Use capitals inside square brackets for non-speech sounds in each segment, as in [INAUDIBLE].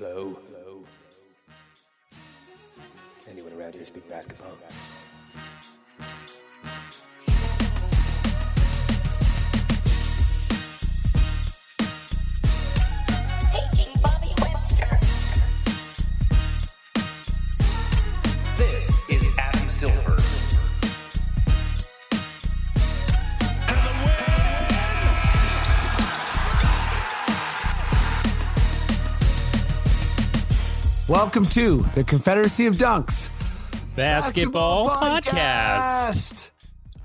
Hello. Hello. Anyone around here speak basketball? Welcome to the Confederacy of Dunks Basketball, podcast.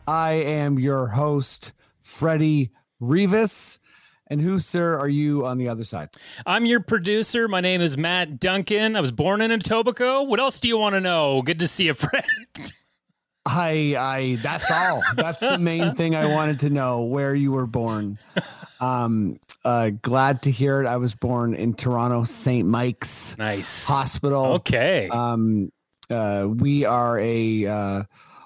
I am your host, Freddie Rivas. And who, sir, are you on the other side? I'm your producer. My name is Matt Duncan. I was born in Etobicoke. What else do you want to know? Good to see you, [LAUGHS] friend. I, I, that's all. That's the main thing I wanted to know where you were born. Um, uh, glad to hear it. I was born in Toronto, St. Mike's nice. Hospital. Okay. Um, uh, we are a uh,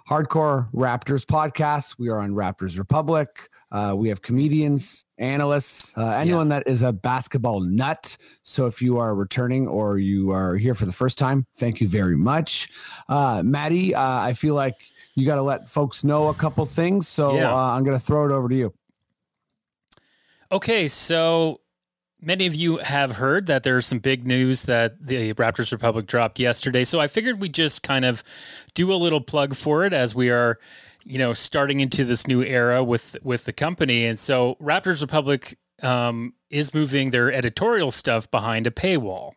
hardcore Raptors podcast. We are on Raptors Republic. Uh, we have comedians, analysts, uh, anyone that is a basketball nut. So if you are returning or you are here for the first time, thank you very much. Uh, Maddie, uh, I feel like you got to let folks know a couple things. So Yeah. uh, I'm going to throw it over to you. Okay, so many of you have heard that there's some big news that the Raptors Republic dropped yesterday. So I figured we'd just kind of do a little plug for it as we are, you know, starting into this new era with with the company. And so Raptors Republic um, is moving their editorial stuff behind a paywall.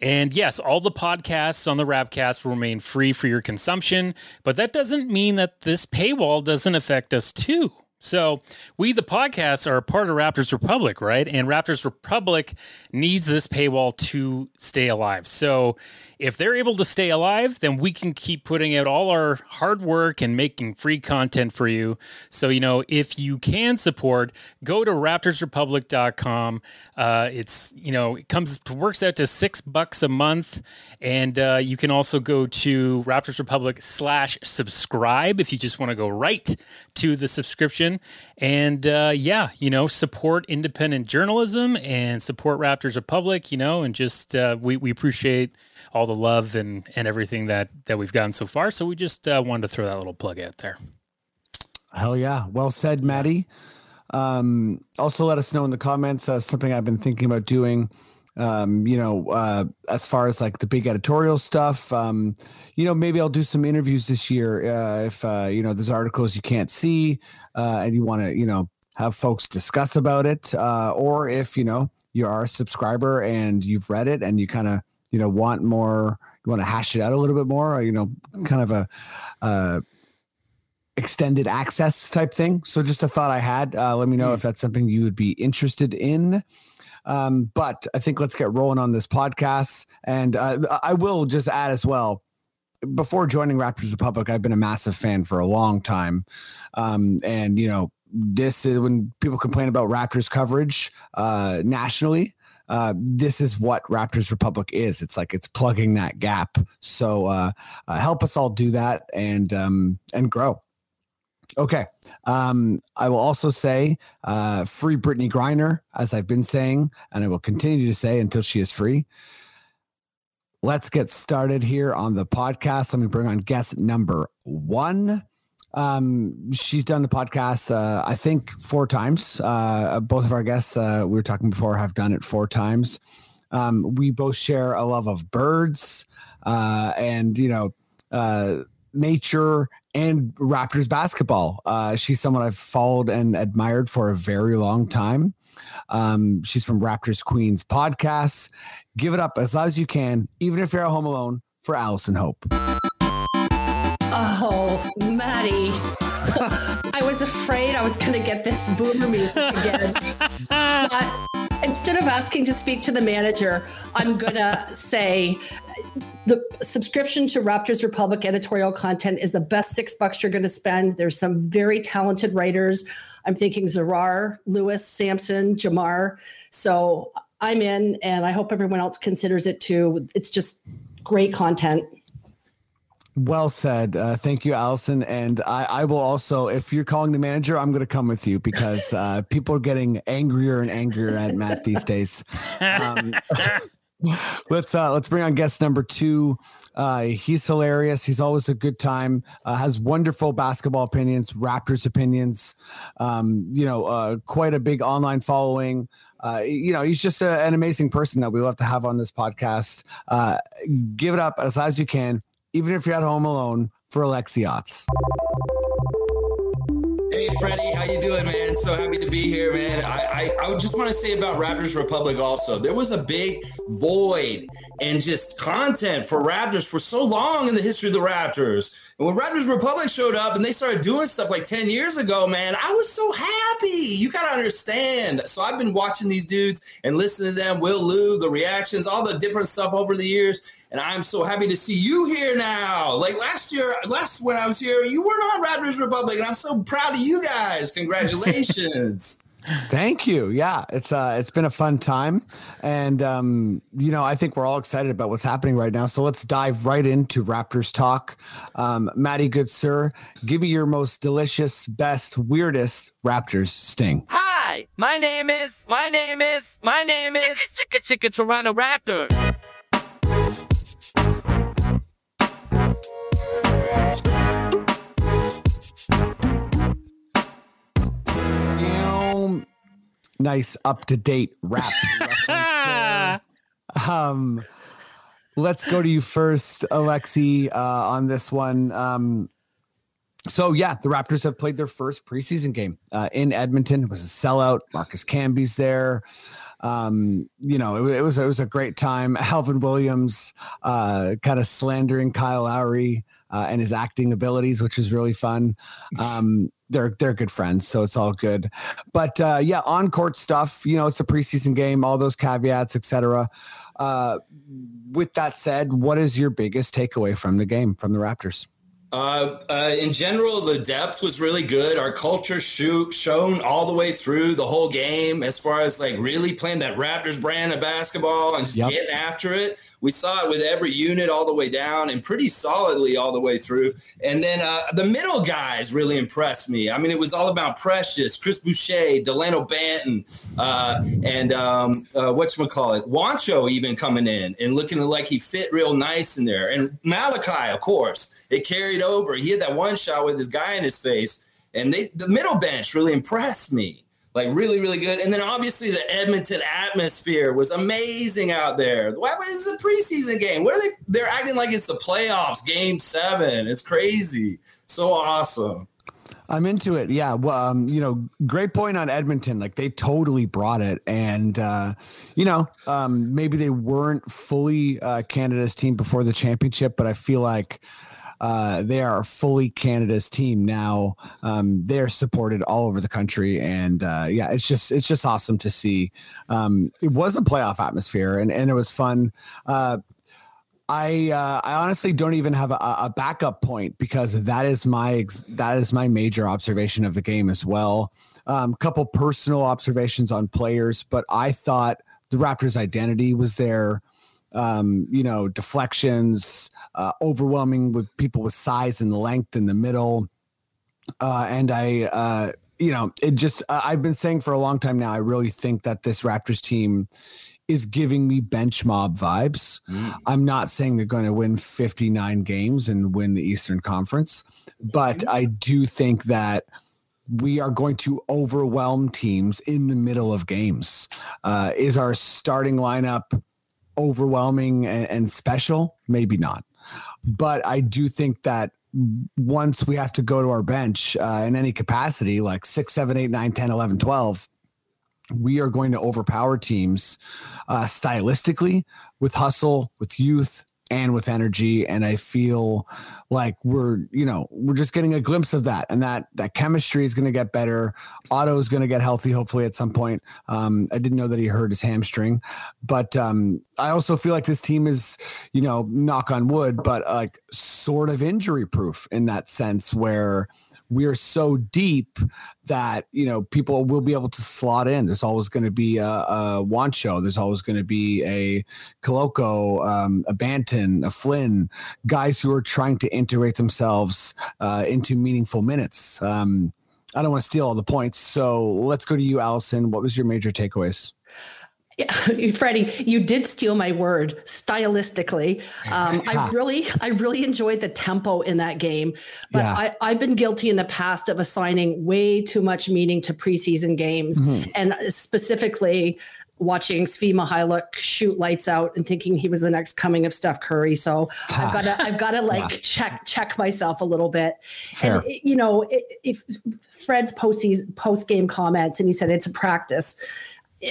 And yes, all the podcasts on the Rapcast will remain free for your consumption, but that doesn't mean that this paywall doesn't affect us too. So, we, the podcasts, are a part of Raptors Republic, right? And Raptors Republic needs this paywall to stay alive. So, if they're able to stay alive, then we can keep putting out all our hard work and making free content for you. So, you know, if you can support, go to raptorsrepublic.com. Uh, it's, you know, it comes, works out to six bucks a month. And uh, you can also go to Raptors Republic slash subscribe if you just want to go right to the subscription. And uh, yeah, you know, support independent journalism and support Raptors Republic, you know, and just uh, we, we appreciate all the love and, and everything that, that we've gotten so far. So we just uh, wanted to throw that little plug out there. Hell yeah. Well said, Maddie. Um, also, let us know in the comments uh, something I've been thinking about doing. Um, you know, uh, as far as like the big editorial stuff, um, you know, maybe I'll do some interviews this year. Uh, if, uh, you know, there's articles you can't see uh, and you want to, you know, have folks discuss about it. Uh, or if, you know, you are a subscriber and you've read it and you kind of, you know, want more, you want to hash it out a little bit more, or, you know, kind of a, uh, extended access type thing. So just a thought I had. Uh, let me know if that's something you would be interested in. Um, but I think let's get rolling on this podcast. And uh, I will just add as well. Before joining Raptors Republic, I've been a massive fan for a long time. Um, and you know, this is when people complain about Raptors coverage uh, nationally. Uh, this is what Raptors Republic is. It's like it's plugging that gap. So uh, uh, help us all do that and um, and grow. Okay. Um, I will also say uh, free Brittney Griner, as I've been saying, and I will continue to say until she is free. Let's get started here on the podcast. Let me bring on guest number one. Um, she's done the podcast, uh, I think, four times. Uh, both of our guests, uh, we were talking before, have done it four times. Um, we both share a love of birds uh, and, you know, uh, nature and Raptors basketball. Uh, she's someone I've followed and admired for a very long time. Um, she's from Raptors Queens podcast. Give it up as loud as you can, even if you're at home alone, for Allison Hope. Oh, Maddie. I was afraid I was going to get this boomer music again. but instead of asking to speak to the manager, I'm gonna say the subscription to Raptors Republic editorial content is the best six bucks you're gonna spend. There's some very talented writers. I'm thinking Zarar, Lewis, Sampson, Jamar. So I'm in, and I hope everyone else considers it too. It's just great content. Well said. Uh, thank you, Allison. And I, I will also, if you're calling the manager, I'm going to come with you because uh, people are getting angrier and angrier at Matt these days. Um, [LAUGHS] let's uh, let's bring on guest number two. Uh, he's hilarious. He's always a good time. Uh, has wonderful basketball opinions, Raptors opinions. Um, you know, uh, quite a big online following. Uh, you know, he's just a, an amazing person that we love to have on this podcast. Uh, give it up as loud as you can, even if you're at home alone, for Alexiots. Hey Freddie, how you doing, man? So happy to be here, man. I, I, I just want to say about Raptors Republic also. There was a big void and just content for Raptors for so long in the history of the Raptors. And when Raptors Republic showed up and they started doing stuff like 10 years ago, man, I was so happy. You got to understand. So I've been watching these dudes and listening to them, Will Lou, the reactions, all the different stuff over the years. And I'm so happy to see you here now. Like last year, last when I was here, you weren't on Raptors Republic. And I'm so proud of you guys. Congratulations. [LAUGHS] Thank you. Yeah, it's uh it's been a fun time and um you know, I think we're all excited about what's happening right now. So let's dive right into Raptors talk. Um Maddie good sir, give me your most delicious, best, weirdest Raptors sting. Hi, my name is, my name is, my name is [LAUGHS] Chicka Chicka Toronto Raptor. Nice up to date rap. [LAUGHS] um let's go to you first, Alexi, uh, on this one. Um so yeah, the Raptors have played their first preseason game uh, in Edmonton. It was a sellout. Marcus Camby's there. Um, you know, it, it was it was a great time. Alvin Williams uh, kind of slandering Kyle Lowry uh, and his acting abilities, which is really fun. Um, they're they're good friends, so it's all good. But uh, yeah, on court stuff. You know, it's a preseason game. All those caveats, etc. Uh, with that said, what is your biggest takeaway from the game from the Raptors? Uh, uh, in general, the depth was really good. Our culture shoot shown all the way through the whole game, as far as like really playing that Raptors brand of basketball and just Yep. getting after it. We saw it with every unit all the way down and pretty solidly all the way through. And then uh, the middle guys really impressed me. I mean, it was all about Precious, Chris Boucher, Delano Banton, uh, and um, uh, whatchamacallit, Juancho even coming in and looking like he fit real nice in there. And Malachi, of course, it carried over. He had that one shot with his guy in his face. And they the middle bench really impressed me. Like really, really good. And then obviously the Edmonton atmosphere was amazing out there. Why is a preseason game? What are they? They're acting like it's the playoffs, game seven. It's crazy. So awesome. I'm into it. Yeah. Well, um, you know, great point on Edmonton. Like they totally brought it. And, uh, you know, um, maybe they weren't fully uh, Canada's team before the championship, but I feel like uh, they are fully Canada's team now. Um, they're supported all over the country. And uh, yeah, it's just, it's just awesome to see. Um, it was a playoff atmosphere and, and it was fun. Uh, I uh, I honestly don't even have a, a backup point because that is my ex- that is my major observation of the game as well. A um, couple personal observations on players, but I thought the Raptors' identity was there. Um, you know, deflections, uh, overwhelming with people with size and length in the middle, uh, and I. Uh, you know, it just, uh, I've been saying for a long time now, I really think that this Raptors team is giving me bench mob vibes. I'm not saying they're going to win 59 games and win the Eastern Conference, but I do think that we are going to overwhelm teams in the middle of games. Uh, is our starting lineup overwhelming and, and special? Maybe not. But I do think that once we have to go to our bench uh, in any capacity, like 6, 7, 8, 9, 10, 11, 12, we are going to overpower teams uh, stylistically with hustle, with youth, and with energy. And I feel like we're, you know, we're just getting a glimpse of that. And that that chemistry is going to get better. Otto is going to get healthy, hopefully at some point. Um, I didn't know that he hurt his hamstring, but um, I also feel like this team is, you know, knock on wood, but like sort of injury proof in that sense where we're so deep that you know people will be able to slot in. There's always going to be a, a Juancho. There's always going to be a Koloko, um, a Banton, a Flynn, guys who are trying to integrate themselves uh, into meaningful minutes. Um, I don't want to steal all the points, so let's go to you, Allison. What was your major takeaways? Yeah, [LAUGHS] Freddie, you did steal my word stylistically. Um, I [LAUGHS] really, I really enjoyed the tempo in that game, but Yeah. I, I've been guilty in the past of assigning way too much meaning to preseason games, Mhm. and specifically watching Svi Mykhailiuk shoot lights out and thinking he was the next coming of Steph Curry. So I've got to, [SIGHS] I've got to like Yeah. check check myself a little bit. Fair. And you know, if Fred's post post game comments and he said it's a practice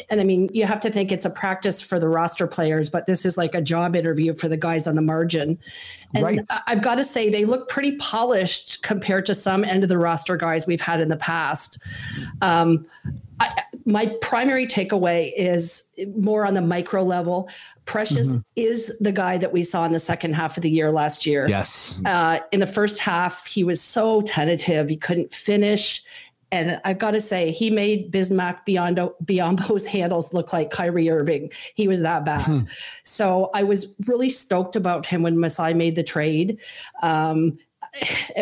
and I mean, you have to think it's a practice for the roster players, but this is like a job interview for the guys on the margin. And Right. I've got to say, they look pretty polished compared to some end of the roster guys we've had in the past. Um, I, my primary takeaway is more on the micro level. Precious Mm-hmm. is the guy that we saw in the second half of the year last year. Yes. Uh, in the first half, he was so tentative. He couldn't finish. And I've got to say, he made Bismack Biondo, Biyombo's [LAUGHS] handles look like Kyrie Irving. He was that bad. So I was really stoked about him when Masai made the trade. Um,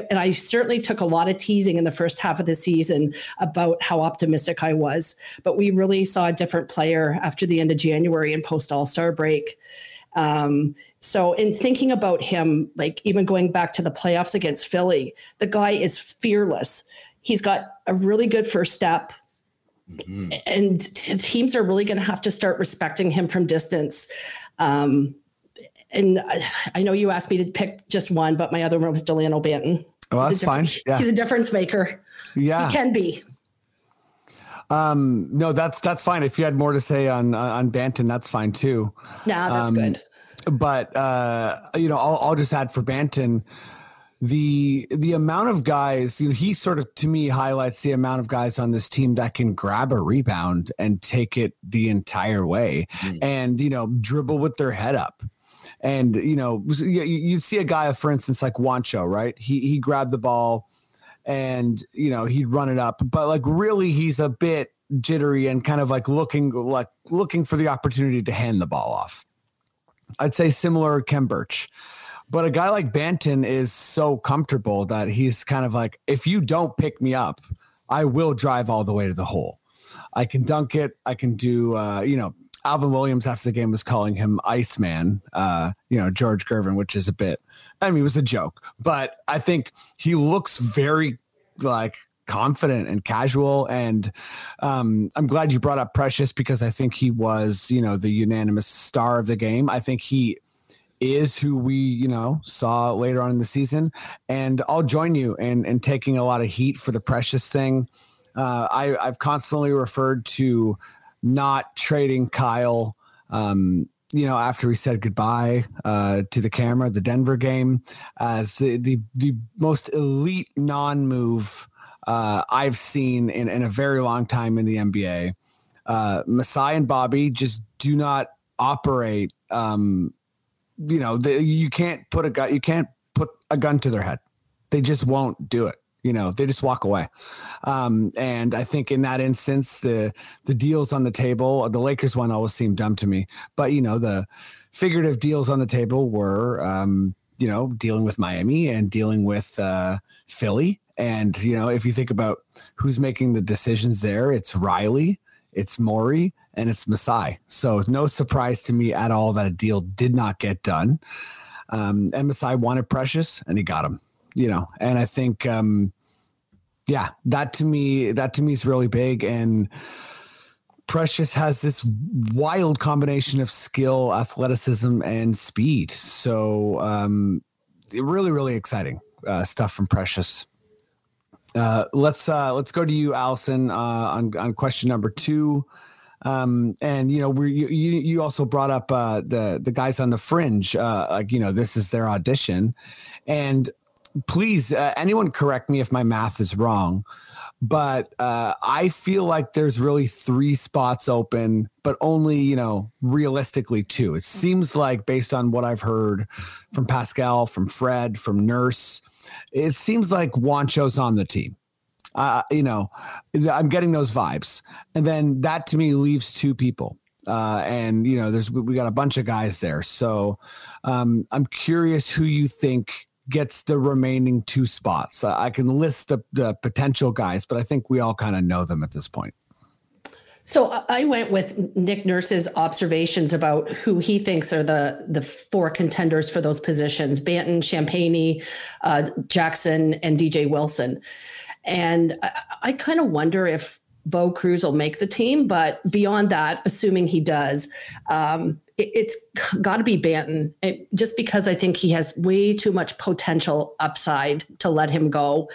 and I certainly took a lot of teasing in the first half of the season about how optimistic I was. But we really saw a different player after the end of January and post All Star break. Um, so, in thinking about him, like even going back to the playoffs against Philly, the guy is fearless. He's got a really good first step. And t- teams are really going to have to start respecting him from distance. Um, and I, I know you asked me to pick just one, but my other one was Delano Banton. Well, that's a fine. Yeah. He's a difference maker. Yeah. He can be. Um, no, that's that's fine. If you had more to say on on Banton, that's fine too. Nah, that's Um, good. But uh, you know, I'll, I'll just add for Banton the the amount of guys. You know, he sort of to me highlights the amount of guys on this team that can grab a rebound and take it the entire way, hmm. and you know, dribble with their head up. And you know, you, you see a guy, for instance, like Juancho, right? He he grabbed the ball and you know he'd run it up but like really he's a bit jittery and kind of like looking like looking for the opportunity to hand the ball off i'd say similar khem birch but a guy like banton is so comfortable that he's kind of like if you don't pick me up i will drive all the way to the hole i can dunk it i can do uh you know alvin williams after the game was calling him iceman uh you know george gervin which is a bit I mean, it was a joke, but I think he looks very like confident and casual. And um, I'm glad you brought up Precious because I think he was, you know, the unanimous star of the game. I think he is who we, you know, saw later on in the season. And I'll join you in, in taking a lot of heat for the Precious thing. Uh, I, I've constantly referred to not trading Kyle. Um, you know, after he said goodbye uh, to the camera, the Denver game, as the the, the most elite non-move uh, I've seen in, in a very long time in the NBA. Uh, Masai and Bobby just do not operate. Um, you know, the, you can't put a gun. You can't put a gun to their head. They just won't do it. You know, they just walk away. Um, and I think in that instance, the the deals on the table, the Lakers one always seemed dumb to me, but you know, the figurative deals on the table were, um, you know, dealing with Miami and dealing with uh, Philly. And you know, if you think about who's making the decisions there, it's Riley, it's Morey, and it's Masai. So no surprise to me at all that a deal did not get done. Um, wanted Precious, and he got him. You know, and I think, um, yeah, that to me, that to me is really big. And Precious has this wild combination of skill, athleticism, and speed. So, um, really, really exciting uh, stuff from Precious. Uh, let's uh, let's go to you, Allison, uh, on on question number two. Um, and you know, we you, you also brought up uh, the the guys on the fringe. Uh, like you know, this is their audition, and please, uh, anyone correct me if my math is wrong, but uh, I feel like there's really three spots open, but only you know realistically two. It seems like based on what I've heard from Pascal, from Fred, from Nurse, it seems like Juancho's on the team uh, you know, I'm getting those vibes. And then that to me leaves two people. Uh, and you know, there's we got a bunch of guys there. So um, I'm curious who you think gets the remaining two spots. I can list the, the potential guys, but I think we all kind of know them at this point. So I went with Nick Nurse's observations about who he thinks are the the four contenders for those positions: Banton, Champagnie, uh, Jackson, and DJ Wilson. And I, I kind of wonder if Bo Cruz will make the team, but beyond that, assuming he does, um, it, has got to be Banton. It, just because I think he has way too much potential upside to let him go.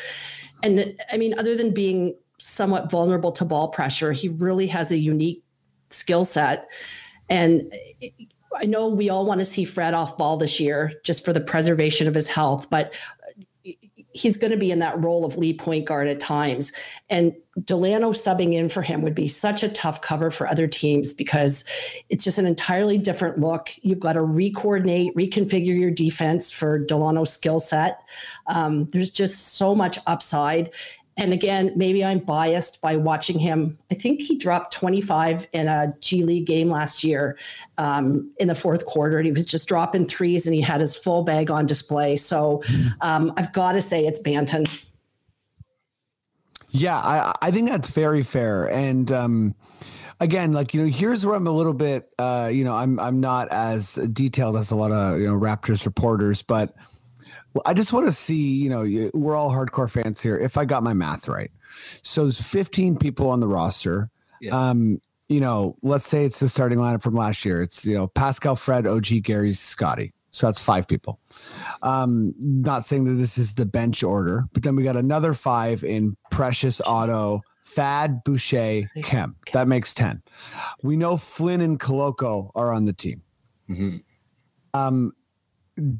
And I mean, other than being somewhat vulnerable to ball pressure, he really has a unique skill set. And I know we all want to see Fred off ball this year just for the preservation of his health, but he's going to be in that role of lead point guard at times. And Delano subbing in for him would be such a tough cover for other teams because it's just an entirely different look. You've got to re-coordinate, reconfigure your defense for Delano's skill set. Um, there's just so much upside. And again, maybe I'm biased by watching him. I think he dropped 25 in a G League game last year um, in the fourth quarter. And he was just dropping threes and he had his full bag on display. So um, I've got to say it's Banton. Yeah, I, I think that's very fair. And um, again, like you know, here's where I'm a little bit, uh, you know, I'm I'm not as detailed as a lot of you know Raptors reporters, but well, I just want to see, you know, we're all hardcore fans here. If I got my math right, so there's 15 people on the roster. Yeah. Um, you know, let's say it's the starting lineup from last year. It's you know Pascal, Fred, OG, Gary, Scotty. So that's five people. Um, not saying that this is the bench order, but then we got another five in Precious Otto, Thad, Boucher, Kemp. That makes 10. We know Flynn and Koloko are on the team. Mm-hmm. Um,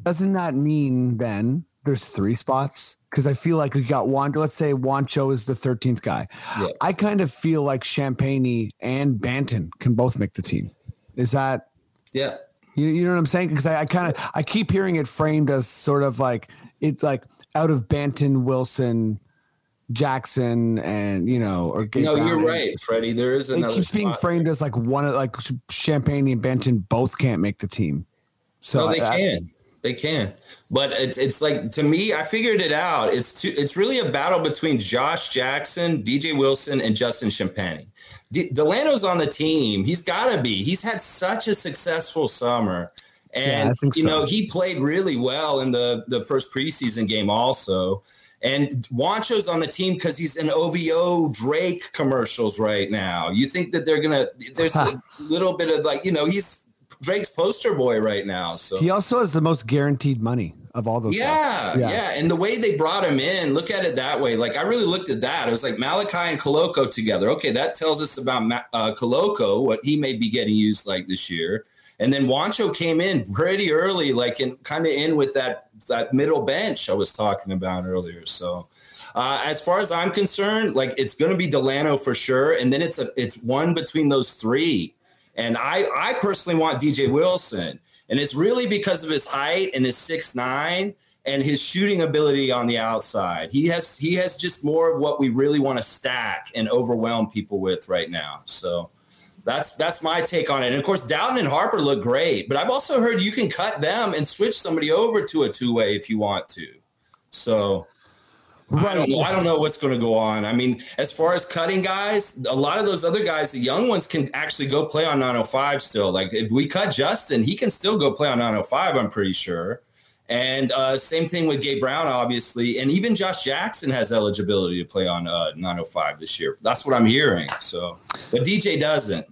doesn't that mean then there's three spots? Because I feel like we got one. Let's say Juancho is the 13th guy. Yeah. I kind of feel like Champagnie and Banton can both make the team. Is that? Yeah. You, you know what I'm saying? Because I, I kind of I keep hearing it framed as sort of like it's like out of Banton, Wilson, Jackson, and you know, or Gabe no, Brown you're right, Freddie. There is another. It keeps being framed as like one of like Champagnie and Banton both can't make the team. So no, they I, can. They can, but it's it's like to me, I figured it out. It's two, it's really a battle between Josh Jackson, DJ Wilson, and Justin Champagnie. D- Delano's on the team. He's got to be. He's had such a successful summer, and yeah, you so. know he played really well in the the first preseason game also. And Juancho's on the team because he's in OVO Drake commercials right now. You think that they're gonna? There's a [LAUGHS] little bit of like you know he's Drake's poster boy right now. So he also has the most guaranteed money of all those. Yeah, yeah, yeah, And the way they brought him in, look at it that way. Like I really looked at that. It was like Malachi and Koloko together. Okay, that tells us about uh, Koloko, what he may be getting used like this year. And then Juancho came in pretty early, like in kind of in with that that middle bench I was talking about earlier. So uh, as far as I'm concerned, like it's going to be Delano for sure, and then it's a it's one between those three. And I, I personally want DJ Wilson. And it's really because of his height and his six nine and his shooting ability on the outside. He has he has just more of what we really want to stack and overwhelm people with right now. So that's that's my take on it. And of course, Dowtin and Harper look great, but I've also heard you can cut them and switch somebody over to a two way if you want to. So Right. I don't know. I don't know what's going to go on. I mean, as far as cutting guys, a lot of those other guys, the young ones, can actually go play on 905 still. Like if we cut Justin, he can still go play on 905. I'm pretty sure. And uh, same thing with Gabe Brown, obviously, and even Josh Jackson has eligibility to play on uh, 905 this year. That's what I'm hearing. So, but DJ doesn't.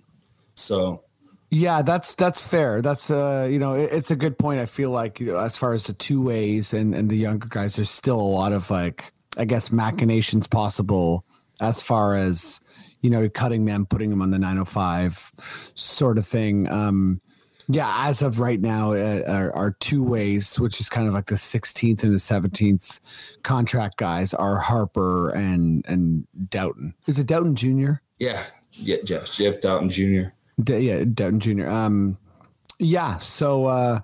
So. Yeah, that's that's fair. That's uh, you know, it, it's a good point. I feel like you know, as far as the two ways and and the younger guys, there's still a lot of like I guess machinations possible as far as you know, cutting them, putting them on the 905 sort of thing. Um, yeah, as of right now, uh, are, are two ways, which is kind of like the 16th and the 17th contract guys are Harper and and Dowtin. Is it Dowtin Jr.? Yeah, yeah, Jeff, Jeff Dowtin Jr. D- yeah, Dowtin Jr. Um, yeah. So, uh,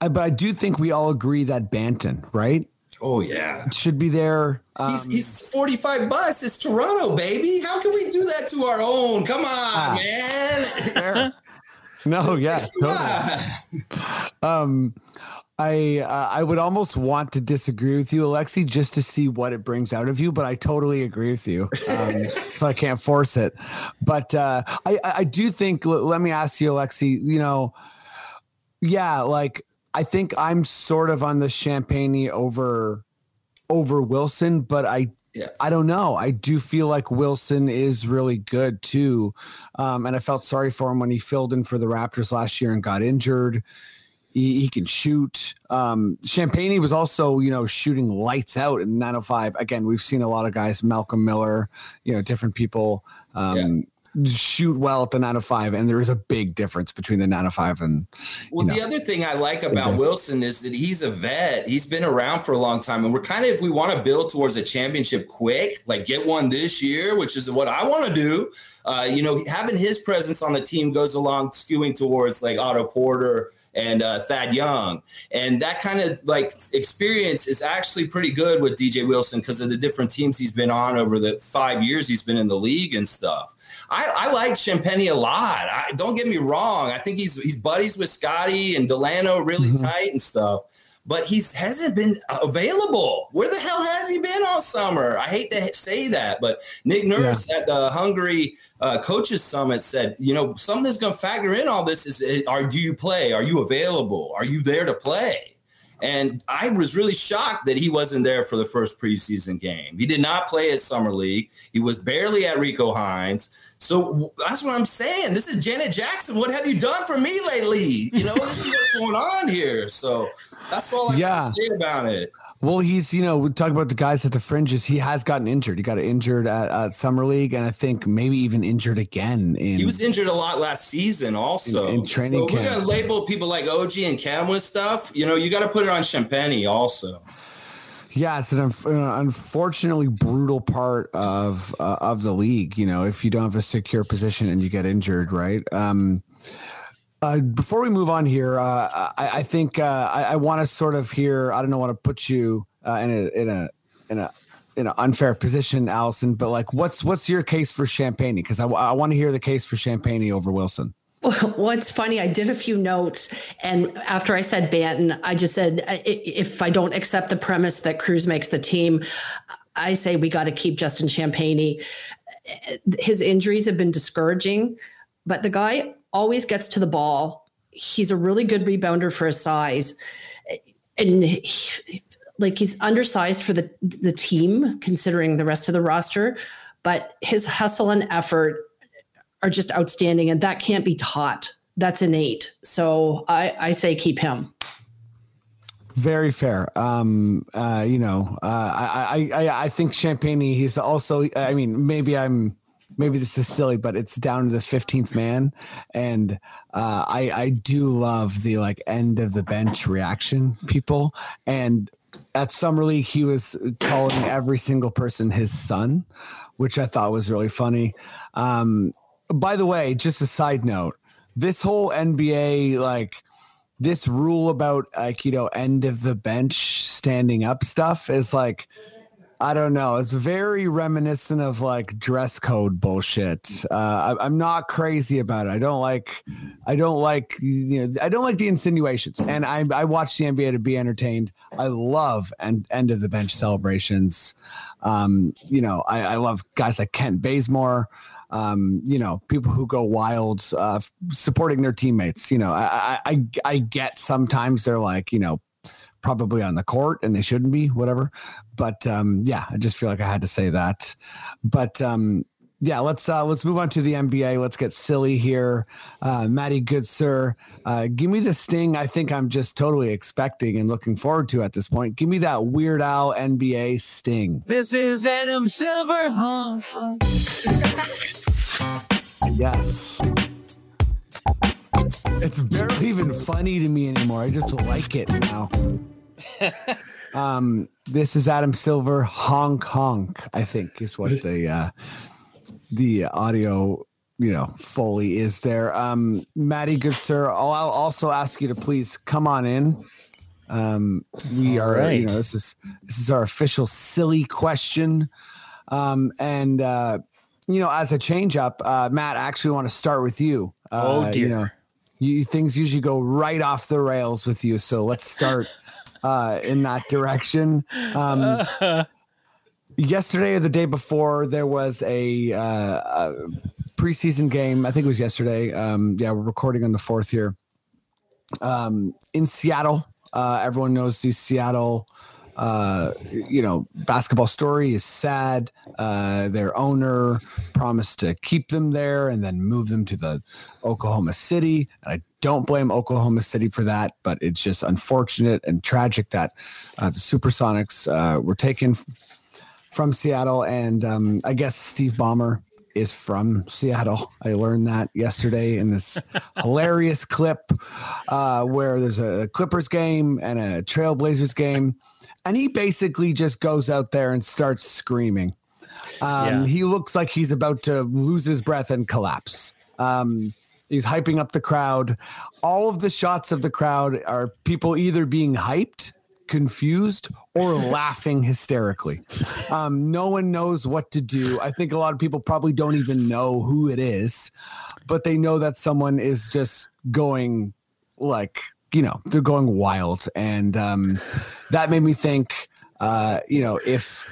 I, but I do think we all agree that Banton, right, Oh yeah, should be there. Um, he's, he's 45 bucks. It's Toronto, baby. How can we do that to our own? Come on, Ah. man. [LAUGHS] no, yeah, totally. Um, I uh, I would almost want to disagree with you, Alexi, just to see what it brings out of you. But I totally agree with you, um, [LAUGHS] so I can't force it. But uh, I I I do think. l- Let me ask you, Alexi. You know, yeah, like I think I'm sort of on the Champagnie over over Wilson, but I Yeah. I don't know. I do feel like Wilson is really good too. Um, and I felt sorry for him when he filled in for the Raptors last year and got injured. He, he can shoot. Um, Champagnie was also, you know, shooting lights out in 905. Again, we've seen a lot of guys, Malcolm Miller, you know, different people um, shoot well at the nine to five, And there is a big difference between the nine to five and, Well, know. the other thing I like about Okay. Wilson is that he's a vet. He's been around for a long time. And we're kind of, if we want to build towards a championship quick, like get one this year, which is what I want to do, uh, you know, having his presence on the team goes along skewing towards like Otto Porter and uh, Thad Young. And that kind of like experience is actually pretty good with DJ Wilson because of the different teams he's been on over the five years he's been in the league and stuff. I, I like Champagnie a lot. I, don't get me wrong. I think he's he's buddies with Scotty and Delano really Mhm. tight and stuff. But he hasn't been available. Where the hell has he been all summer? I hate to say that, but Nick Nurse at the Hungary uh, Coaches Summit said, you know, something that's going to factor in all this is, is, are do you play? Are you available? Are you there to play? And I was really shocked that he wasn't there for the first preseason game. He did not play at Summer League. He was barely at Rico Hines. So that's what I'm saying. This is Janet Jackson. What have you done for me lately? You know, this is what's going on here. So that's all I Yeah. say about it. Well, he's you know we talk about the guys at the fringes. He has gotten injured. He got injured at, at summer league, and I think maybe even injured again. In He was injured a lot last season, also. In- in training so if We're gonna label people like OG and Cam with stuff. You know, you got to put it on Champagnie also. yeah, it's an unf- uh, unfortunately brutal part of uh, of the league. You know, if you don't have a secure position and you get injured, right? Um, uh, before we move on here, uh, I, I think uh, I, I want to sort of hear. I don't know, want to put you uh, in a in a in a in an unfair position, Allison. But like, what's what's your case for Champagnie? Because I, want to hear the case for Champagnie over Wilson. Well, [LAUGHS] what's funny, I did a few notes, and after I said Banton, I just said I- i- if I don't accept the premise that Cruz makes the team, I say we got to keep Justin Champagnie. His injuries have been discouraging, but the guy always gets to the ball. He's a really good rebounder for his size, and he, like he's undersized for the the team considering the rest of the roster, but his hustle and effort are just outstanding and that can't be taught that's innate so i i say keep him Very fair. Um, uh, you know, uh, I, I, I, I think Champagnie. He's also. I mean, maybe I'm. Maybe this is silly, but it's down to the fifteenth man, and uh, I, I do love the like end of the bench reaction people. And at summer league, he was calling every single person his son, which I thought was really funny. Um, by the way, just a side note, this whole NBA like this rule about like you know end of the bench standing up stuff is like I don't know. It's very reminiscent of like dress code bullshit. Uh, I, I'm not crazy about it. I don't like. I don't like. You know. I don't like the insinuations. And I I watch the NBA to be entertained. I love and end of the bench celebrations. Um, you know, I, I love guys like Kent Bazemore um, you know, people who go wild, uh, supporting their teammates. You know, I, I, I get sometimes they're like, you know, probably on the court and they shouldn't be, whatever. But um, yeah, I just feel like I had to say that. But um, yeah, let's uh, let's move on to the NBA. Let's get silly here. Uh, Matty Goodsir, uh, give me the sting. I think I'm just totally expecting and looking forward to at this point. Give me that Weird Al NBA sting. This is Adam Silverhawk. Yes. It's barely even funny to me anymore. I just like it now. Um, this is Adam Silver, honk honk. I think is what the uh, the audio you know foley is there. Um, Maddie, good sir. I'll, I'll also ask you to please come on in. Um, we All are, you know, this is this is our official silly question. Um, and uh, you know, as a change up, uh, Matt, I actually want to start with you. Uh, Oh, dear. You know, you things usually go right off the rails with you, so let's start uh, in that direction. [LAUGHS] Um, yesterday or the day before, there was a, uh, a preseason game. I think it was yesterday. Um, yeah, we're recording on the fourth here. Um, in Seattle, uh, everyone knows the Seattle, uh, you know, basketball story is sad. Uh, their owner promised to keep them there and then move them to the Oklahoma City. And I don't blame Oklahoma City for that, but it's just unfortunate and tragic that uh, the Supersonics uh, were taken from Seattle, and um, I guess Steve Ballmer is from Seattle. I learned that yesterday in this [LAUGHS] hilarious clip uh, where there's a Clippers game and a Trailblazers game, and he basically just goes out there and starts screaming. Um, Yeah. He looks like he's about to lose his breath and collapse. Um, he's hyping up the crowd. All of the shots of the crowd are people either being hyped, confused, or [LAUGHS] laughing hysterically. Um, no one knows what to do. I think a lot of people probably don't even know who it is, but they know that someone is just going like, you know, they're going wild. And um, that made me think, uh, you know, if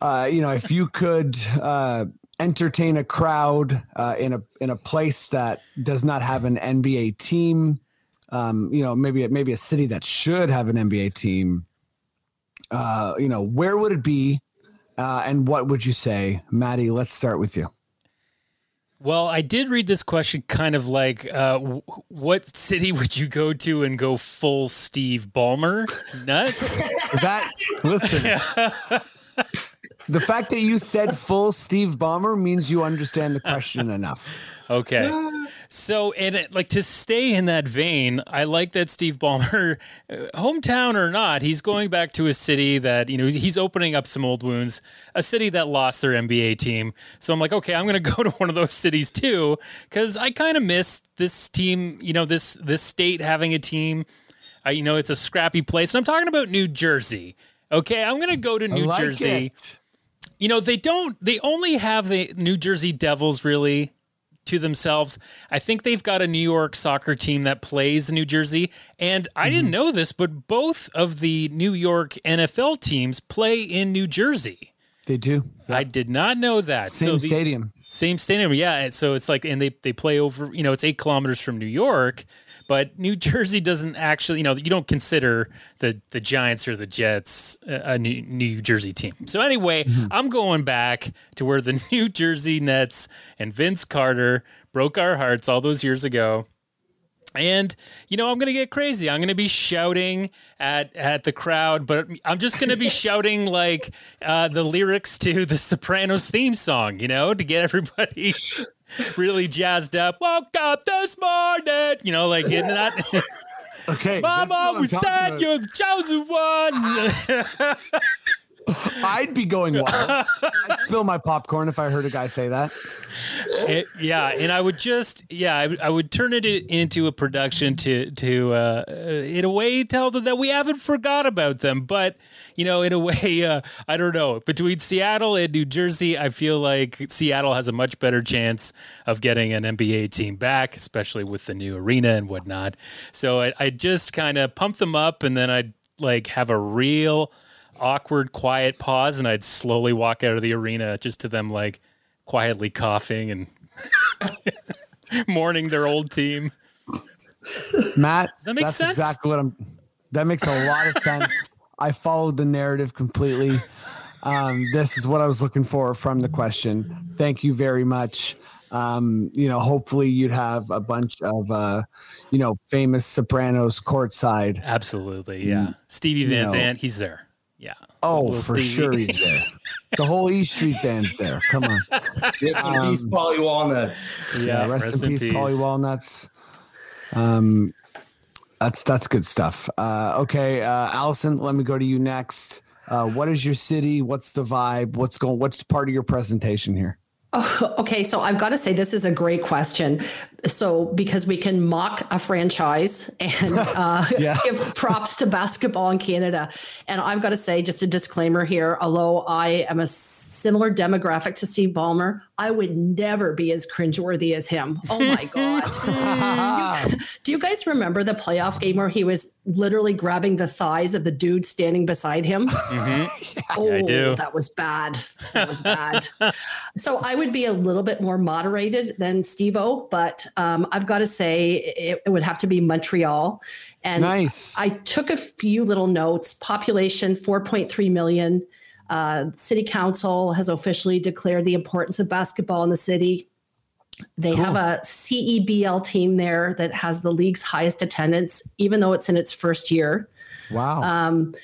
uh, you know, if you could uh, entertain a crowd uh, in a in a place that does not have an NBA team, um, you know, maybe maybe a city that should have an NBA team, uh, you know, where would it be, uh, and what would you say, Maddie? Let's start with you. Well, I did read this question kind of like, uh, w- what city would you go to and go full Steve Ballmer nuts? [LAUGHS] That listen. [LAUGHS] The fact that you said full Steve Ballmer means you understand the question enough. Okay. So, and it, like to stay in that vein, I like that Steve Ballmer, [LAUGHS] uh, hometown or not, he's going back to a city that, you know, he's opening up some old wounds, a city that lost their NBA team. So I'm like, okay, I'm going [LAUGHS] to go to one of those cities too, because I kind of miss this team, you know, this, this state having a team. Uh, you know, it's a scrappy place. And I'm talking about New Jersey. Okay. I'm going to go to New like Jersey it. you know they don't they only have the new jersey devils really to themselves i think they've got a new york soccer team that plays in new jersey and i Mm-hmm. didn't know this but both of the new york nfl teams play in new jersey They do. i did not know that Same so the, stadium. same stadium yeah so it's like and they they play over you know it's eight kilometers from new york but New Jersey doesn't actually, you know, you don't consider the the Giants or the Jets a New, New Jersey team. So anyway, I'm going back to where the [LAUGHS] New Jersey Nets and Vince Carter broke our hearts all those years ago. And you know, I'm gonna get crazy. I'm gonna be shouting at at the crowd, but I'm just gonna be [LAUGHS] shouting like uh, the lyrics to the Sopranos theme song. You know, to get everybody really jazzed up. Woke up this morning. You know, like getting that. [LAUGHS] Okay. Mama, we said you're the chosen one. [LAUGHS] [LAUGHS] [LAUGHS] I'd be going wild. I'd spill my popcorn if I heard a guy say that. It- yeah, and I would just yeah, I, would- I would turn it into a production to to uh, in a way tell them that we haven't forgot about them, but you know, in a [LAUGHS] way, uh, I don't know. Between Seattle and New Jersey, I feel like Seattle has a much better chance of getting an NBA team back, especially with the new arena and whatnot. So I, I just kind of pump them up, and then I'd like have a real awkward, quiet pause, and I'd slowly walk out of the arena just to them like quietly coughing and [LAUGHS] mourning their old team. Matt, that make that's sense? exactly what I'm. That makes a lot of sense. I followed the narrative completely. Um, this is what I was looking for from the question. Thank you very much. Um, you know, hopefully you'd have a bunch of, uh, you know, famous Sopranos courtside. Absolutely, yeah. Stevie Van. Zandt, he's there. Yeah. Oh, Little for Stevie. sure he's [LAUGHS] there. the whole E Street band's there. Come on. [LAUGHS] Yes, some Um, peace, Paulie Walnuts. Yeah, rest, in, peace, Paulie Walnuts. Um, that's that's good stuff. Uh, okay, uh, Allison, let me go to you next. Uh, what is your city? What's the vibe? What's going? What's part of your presentation here? Oh, [LAUGHS] okay, so I've got to say this is a great question. So because we can mock a franchise and [LAUGHS] uh, Yeah. [LAUGHS] give props to basketball in Canada, and I've got to say just a disclaimer here. Although I am a similar demographic to Steve Ballmer, I would never be as cringeworthy as him. [LAUGHS] Oh my god! Do you guys remember the playoff game where he was literally grabbing the thighs of the dude standing beside him? Mhm. Oh, Yeah, I do. that was bad. That was bad. so I would be a little bit more moderated than Steve O, but um, I've got to say it, it would have to be Montreal. And nice. I took a few little notes. Population 4.3 million. Uh, city council has officially declared the importance of basketball in the city. They have a CEBL team there that has the league's highest attendance, even though it's in its first year. wow. Um,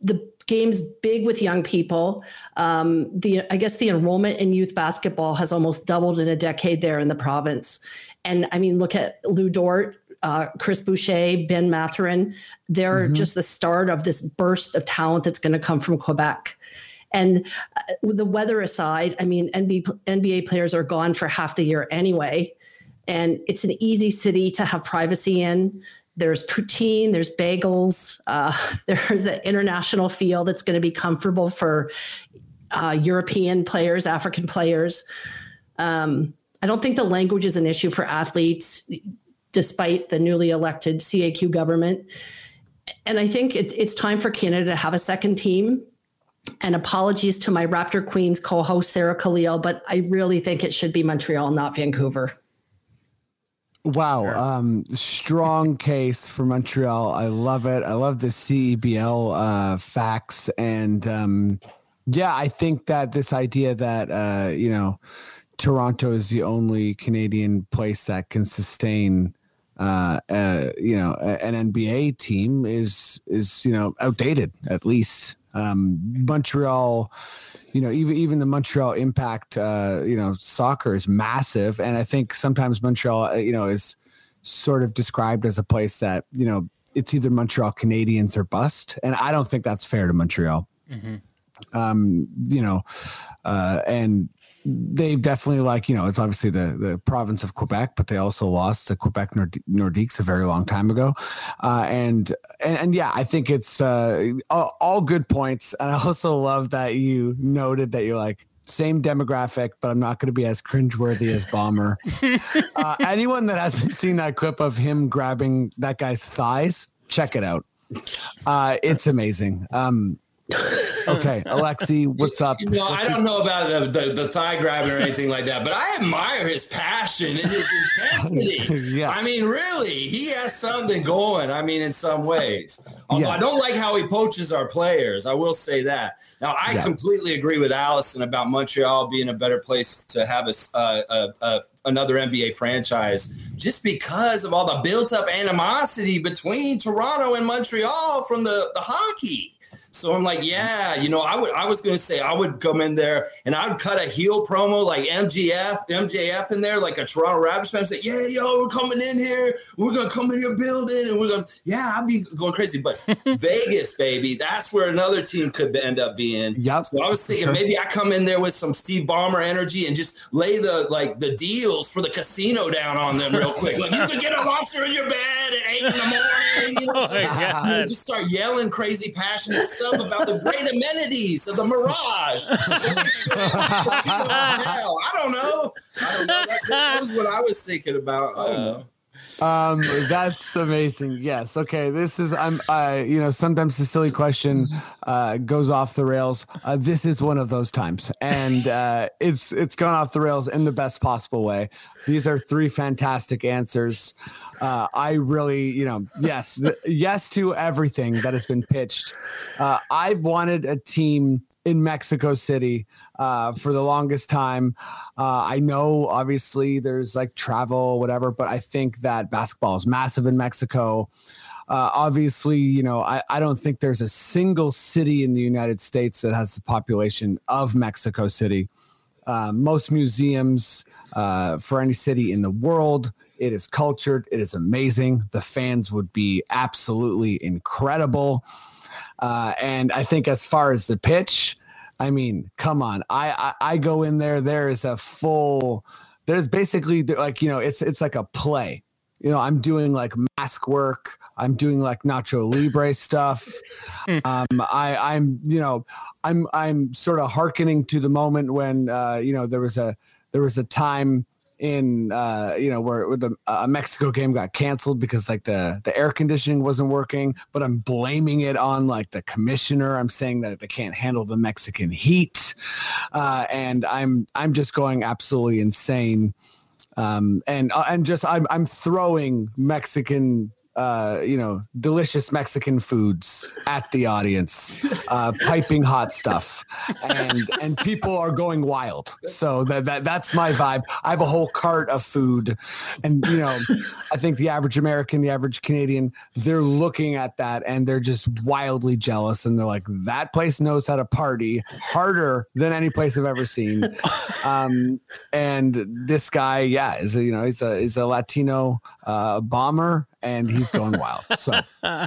the game's big with young people. Um, the I guess the enrollment in youth basketball has almost doubled in a decade there in the province. And I mean, look at Lu Dort, uh, Chris Boucher, Ben Mathurin. They're Mhm. just the start of this burst of talent that's going to come from Quebec. And uh, the weather aside, I mean, NBA, NBA players are gone for half the year anyway. And it's an easy city to have privacy in. There's poutine, there's bagels, uh, [LAUGHS] there's an international feel that's going to be comfortable for uh, European players, African players. Um, I don't think the language is an issue for athletes, despite the newly elected CAQ government. And I think it, it's time for Canada to have a second team. And apologies to my Raptor Queens co host, Sarah Khalil, but I really think it should be Montreal, not Vancouver. Wow. Um, strong case for Montreal. I love it. I love the CEBL uh, facts. And um, yeah, I think that this idea that, uh, you know, Toronto is the only Canadian place that can sustain, uh, uh, you know, an NBA team is, is, you know, outdated at least. Um, Montreal, you know, even even the Montreal Impact, uh, you know, soccer is massive, and I think sometimes Montreal, uh, you know, is sort of described as a place that you know it's either Montreal Canadiens or bust, and I don't think that's fair to Montreal. Mhm. Um, you know, uh, and they definitely like you know it's obviously the the province of Quebec, but they also lost to Quebec Nord- Nordiques a very long time ago, uh, and, and and yeah, I think it's uh, all, all good points. And I also love that you noted that you're like same demographic, but I'm not going to be as cringeworthy as Ballmer. [LAUGHS] uh, anyone that hasn't seen that clip of him grabbing that guy's thighs, check it out. Uh, it's amazing. Um, okay, [LAUGHS] Alexi, what's up? You know, I don't know about the, the, the thigh grabbing or anything like that, but I admire his passion and his intensity. [LAUGHS] Yeah. I mean, really, he has something going. I mean, in some ways. Although Yeah. I don't like how he poaches our players. I will say that. Now, I Yeah. completely agree with Allison about Montreal being a better place to have a, s- uh, uh, uh, another NBA franchise just because of all the built up animosity between Toronto and Montreal from the, the hockey. So I'm like, yeah, you know, I would I was gonna say I would come in there and I would cut a heel promo like MGF, MJF in there, like a Toronto Raptors fan, say, Yeah, yo, we're coming in here, we're gonna come in your building, and we're gonna yeah, I'd be going crazy. But [LAUGHS] Vegas, baby, that's where another team could end up being. Yep. So I was thinking Sure. maybe I come in there with some Steve Ballmer energy and just lay the like the deals for the casino down on them real quick. Like you could get a [LAUGHS] lobster in your bed at eight in the morning. You know, Oh you know, just start yelling crazy, passionate stuff about the great amenities of the Mirage. I don't know. I don't know. That, that was what I was thinking about. I don't know. Um, that's amazing. Yes. Okay. This is I'm. Uh, you know, sometimes the silly question uh, goes off the rails. Uh, this is one of those times, and uh, it's it's gone off the rails in the best possible way. These are three fantastic answers. Uh, I really, you know, yes, th- yes to everything that has been pitched. Uh, I've wanted a team in Mexico City uh, for the longest time. Uh, I know obviously there's like travel, whatever, but I think that basketball is massive in Mexico. Uh, obviously, you know, I, I don't think there's a single city in the United States that has the population of Mexico City. Uh, most museums uh, for any city in the world, it is cultured. It is amazing. The fans would be absolutely incredible. Uh, and I think as far as the pitch, I mean, come on. I, I I go in there. There is a full. There's basically like you know, it's it's like a play. You know, I'm doing like mask work. I'm doing like Nacho Libre stuff. um, I I'm you know, I'm I'm sort of hearkening to the moment when uh, you know there was a there was a time in uh you know where, where the uh, Mexico game got canceled because like the the air conditioning wasn't working but I'm blaming it on like the commissioner. I'm saying that they can't handle the Mexican heat. Uh and I'm I'm just going absolutely insane. Um and uh, and just I'm I'm throwing Mexican uh, you know, delicious Mexican foods at the audience, uh, piping hot stuff, and and people are going wild. So that, that that's my vibe. I have a whole cart of food, and you know, I think the average American, the average Canadian, they're looking at that and they're just wildly jealous, and they're like, that place knows how to party harder than any place I've ever seen. [LAUGHS] Um, and this guy, yeah, is a, you know, he's a he's a Latino uh, Ballmer, and he's going wild. So [LAUGHS]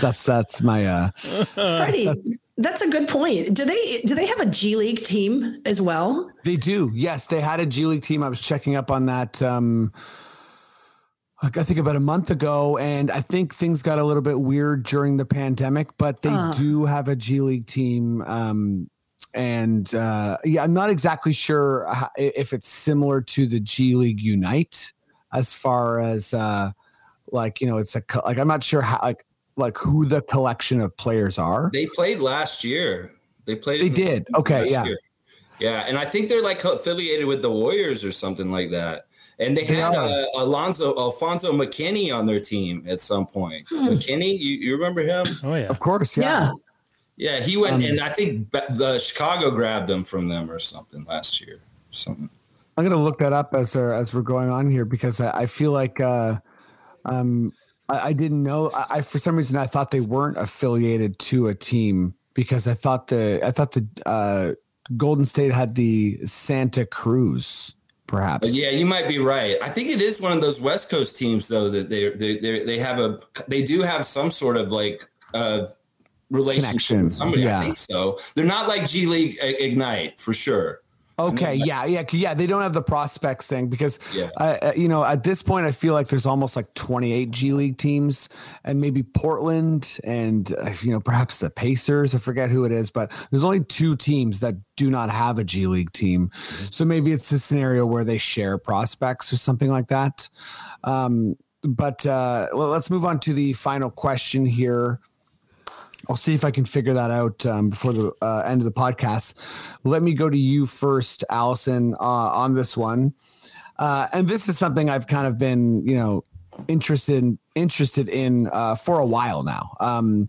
that's that's my uh, Freddie, that's a good point. Do they do they have a G League team as well? They do. Yes, they had a G League team. I was checking up on that. Um, I think about a month ago, and I think things got a little bit weird during the pandemic. But they Ah. do have a G League team. Um, and uh, yeah, I'm not exactly sure how, if it's similar to the G League Ignite as far as uh, like you know, it's a like I'm not sure how like like who the collection of players are. They played last year. They played. They in- did. Okay, yeah. year. Yeah, and I think they're like affiliated with the Warriors or something like that. And they, They had are. uh, Alonzo Alfonzo McKinney on their team at some point. Hmm. McKinney, you, you remember him? Oh yeah. Of course, Yeah. yeah. Yeah, he went, Um, and I think the Chicago grabbed them from them or something last year. Something. I'm gonna look that up as uh, as we're going on here because I, I feel like uh, um, I, I didn't know. I, I for some reason I thought they weren't affiliated to a team because I thought the I thought the uh, Golden State had the Santa Cruz perhaps. Yeah, you might be right. I think it is one of those West Coast teams though that they they they, they have a they do have some sort of like uh relationship Connection, with somebody. yeah. I think so. They're not like G League uh, Ignite for sure. Okay, yeah, yeah, yeah. They don't have the prospects thing because, Yeah. uh, you know, at this point, I feel like there's almost like 28 G League teams, and maybe Portland, and uh, you know, perhaps the Pacers. I forget who it is, but there's only two teams that do not have a G League team. So maybe it's a scenario where they share prospects or something like that. Um, but uh, well, let's move on to the final question here. I'll see if I can figure that out um, before the uh, end of the podcast. Let me go to you first, Allison, uh, on this one. Uh, and this is something I've kind of been, you know, interested interested in uh, for a while now. Um,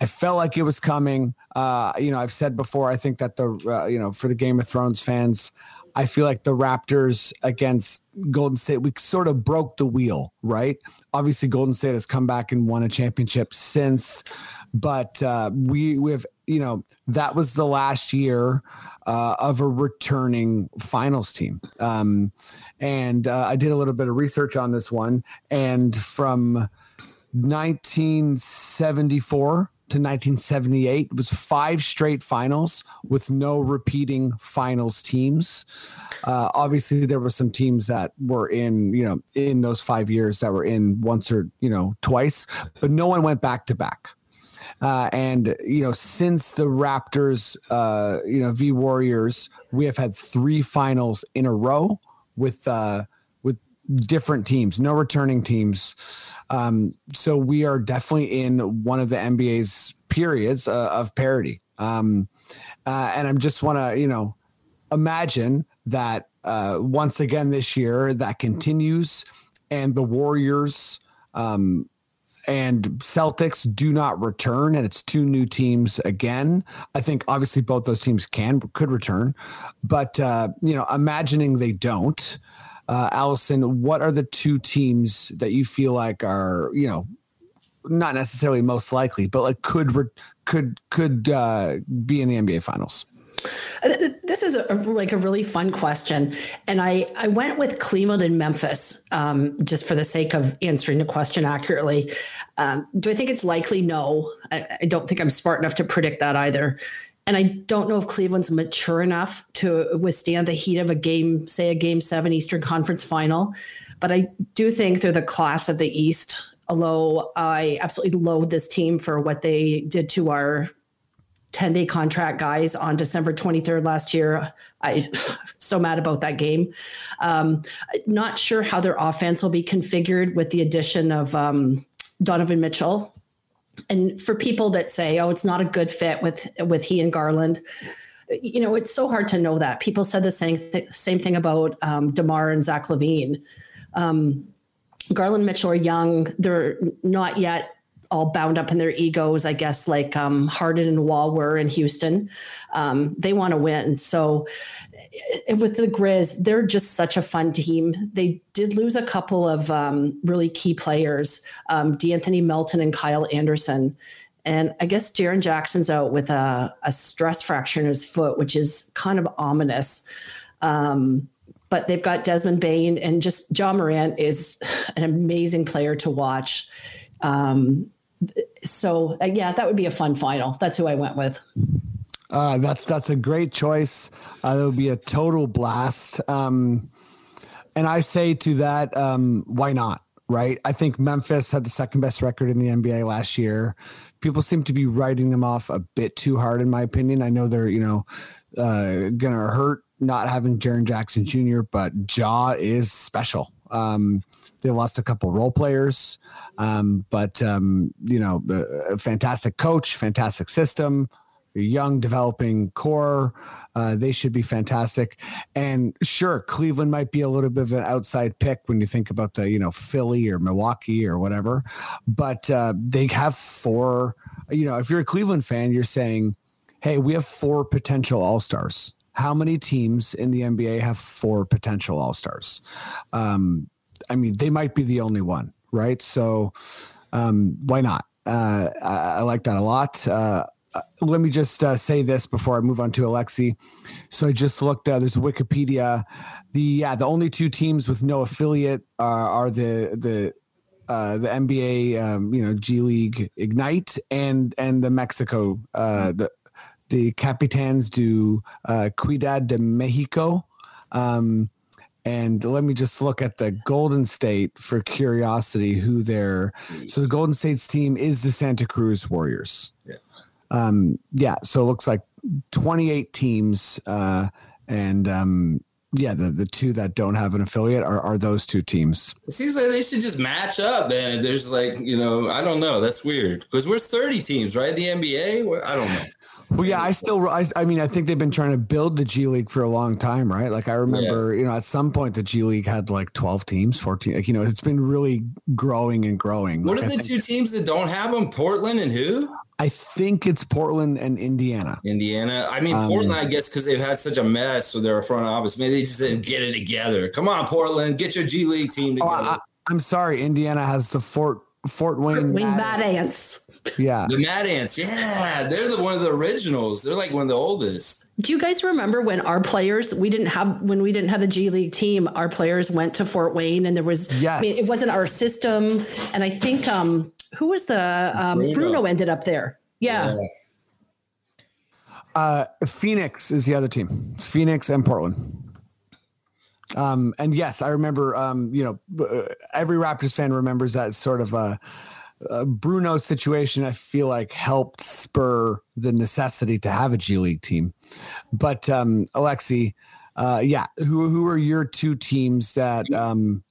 I felt like it was coming. Uh, you know, I've said before. I think that the uh, you know for the Game of Thrones fans, I feel like the Raptors against Golden State, we sort of broke the wheel, right? Obviously, Golden State has come back and won a championship since, but uh, we we have you know that was the last year uh, of a returning finals team. Um, and uh, I did a little bit of research on this one, and from 1974 to 1978 it was five straight finals with no repeating finals teams. Uh, obviously there were some teams that were in you know in those five years that were in once or you know twice but no one went back to back. Uh, and you know since the raptors uh, you know v warriors we have had three finals in a row with uh, different teams no returning teams um, so we are definitely in one of the NBA's periods uh, of parity. Um, uh, and I just want to, you know, imagine that uh, once again this year that continues and the Warriors um, and Celtics do not return and it's two new teams again. I think obviously both those teams can could return, but uh, you know, imagining they don't. Uh, Allison, what are the two teams that you feel like are, you know, not necessarily most likely, but like could re- could could uh, be in the NBA Finals? This is a, like a really fun question, and I I went with Cleveland and Memphis um, just for the sake of answering the question accurately. Um, do I think it's likely? No, I, I don't think I'm smart enough to predict that either. And I don't know if Cleveland's mature enough to withstand the heat of a game, say a game seven Eastern Conference final. But I do think they're the class of the East. Although I absolutely loathe this team for what they did to our 10 day contract guys on December 23rd last year. I'm [SIGHS] so mad about that game. Um, not sure how their offense will be configured with the addition of um, Donovan Mitchell. And for people that say, "Oh, it's not a good fit with with he and Garland," you know, it's so hard to know that. People said the same th- same thing about um, Demar and Zach LaVine. Um, Garland Mitchell are young; they're not yet all bound up in their egos, I guess, like um, Harden and Wall were in Houston. Um, they want to win. So with the Grizz, they're just such a fun team. They did lose a couple of um, really key players, um, De'Anthony Melton and Kyle Anderson. And I guess Jaren Jackson's out with a, a stress fracture in his foot, which is kind of ominous. Um, but they've got Desmond Bane and just Ja Morant is [LAUGHS] an amazing player to watch. Um, so uh, yeah, that would be a fun final. That's who I went with. Uh, that's that's a great choice. Uh, that would be a total blast. Um, and I say to that, um, why not? Right? I think Memphis had the second best record in the NBA last year. People seem to be writing them off a bit too hard, in my opinion. I know they're you know uh, gonna hurt not having Jaren Jackson Jr., but Ja is special. Um, they lost a couple role players, um, but um, you know, a fantastic coach, fantastic system, young developing core. Uh, they should be fantastic. And sure, Cleveland might be a little bit of an outside pick when you think about the, you know, Philly or Milwaukee or whatever. But uh, they have four, you know, if you're a Cleveland fan, you're saying, hey, we have four potential all stars. How many teams in the NBA have four potential all stars? Um, I mean, they might be the only one, right? So um, why not? Uh, I, I, like that a lot. Uh, uh, let me just uh, say this before I move on to Alexi. So I just looked. Uh, there's Wikipedia. The yeah, the only two teams with no affiliate are, are the the uh, the NBA, um, you know, G League Ignite and and the Mexico uh, the the Capitanes do uh, Ciudad de Mexico. Um, and let me just look at the Golden State for curiosity. Who they're so the Golden State's team is the Santa Cruz Warriors. Yeah. Um, yeah. So it looks like 28 teams, uh, and um, yeah, the the two that don't have an affiliate are, are those two teams. It seems like they should just match up. Then there's like you know I don't know. That's weird because we're 30 teams, right? The NBA. I don't know. Well, yeah, I still, I, I, mean, I think they've been trying to build the G League for a long time, right? Like I remember, yeah. you know, at some point the G League had like 12 teams, 14, like, you know, it's been really growing and growing. What like, are the two teams that don't have them? Portland and who? I think it's Portland and Indiana. Indiana. I mean, um, Portland, I guess, because they've had such a mess with their front office. Maybe they just didn't get it together. Come on, Portland, get your G League team together. Oh, I, am sorry, Indiana has the Fort Fort Wayne. Fort Wayne Mad Ants. Yeah. The Mad Ants. Yeah. They're the one of the originals. They're like one of the oldest. Do you guys remember when our players we didn't have when we didn't have the G League team, our players went to Fort Wayne and there was yes. I mean, it wasn't our system. And I think um who was the um Bruno, Bruno ended up there. Yeah. yeah. Uh Phoenix is the other team. Phoenix and Portland. Um, and yes, I remember, um, you know, uh, every Raptors fan remembers that sort of, uh, uh, Bruno's situation, I feel like helped spur the necessity to have a G League team. But um, Alexi, uh, yeah, who who are your two teams that um,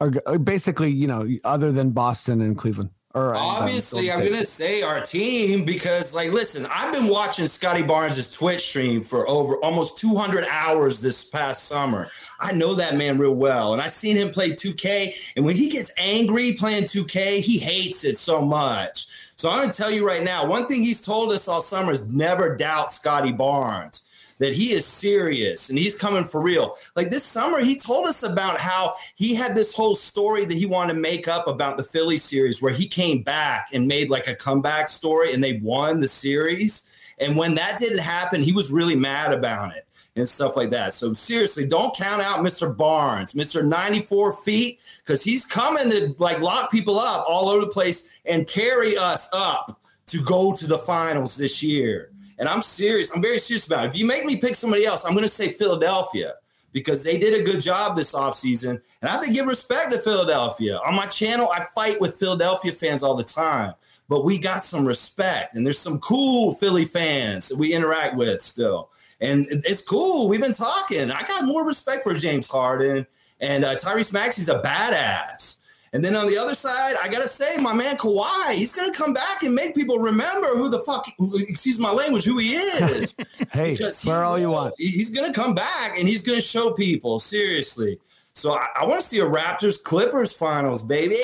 are basically you know other than Boston and Cleveland? Uh, Obviously, I'm gonna say our team because, like, listen, I've been watching Scottie Barnes' Twitch stream for over almost 200 hours this past summer. I know that man real well, and I've seen him play 2K. And when he gets angry playing 2K, he hates it so much. So I'm gonna tell you right now, one thing he's told us all summer is never doubt Scottie Barnes. That he is serious and he's coming for real. Like this summer, he told us about how he had this whole story that he wanted to make up about the Philly series where he came back and made like a comeback story and they won the series. And when that didn't happen, he was really mad about it and stuff like that. So seriously, don't count out Mr. Barnes, Mr. 94 feet, because he's coming to like lock people up all over the place and carry us up to go to the finals this year. And I'm serious. I'm very serious about it. If you make me pick somebody else, I'm going to say Philadelphia because they did a good job this offseason. And I have to give respect to Philadelphia. On my channel, I fight with Philadelphia fans all the time, but we got some respect. And there's some cool Philly fans that we interact with still. And it's cool. We've been talking. I got more respect for James Harden. And uh, Tyrese Maxey's a badass. And then on the other side, I gotta say, my man Kawhi, he's gonna come back and make people remember who the fuck, who, excuse my language, who he is. [LAUGHS] Hey, Because he all you want. He's gonna come back and he's gonna show people seriously. So I, I want to see a Raptors Clippers finals, baby.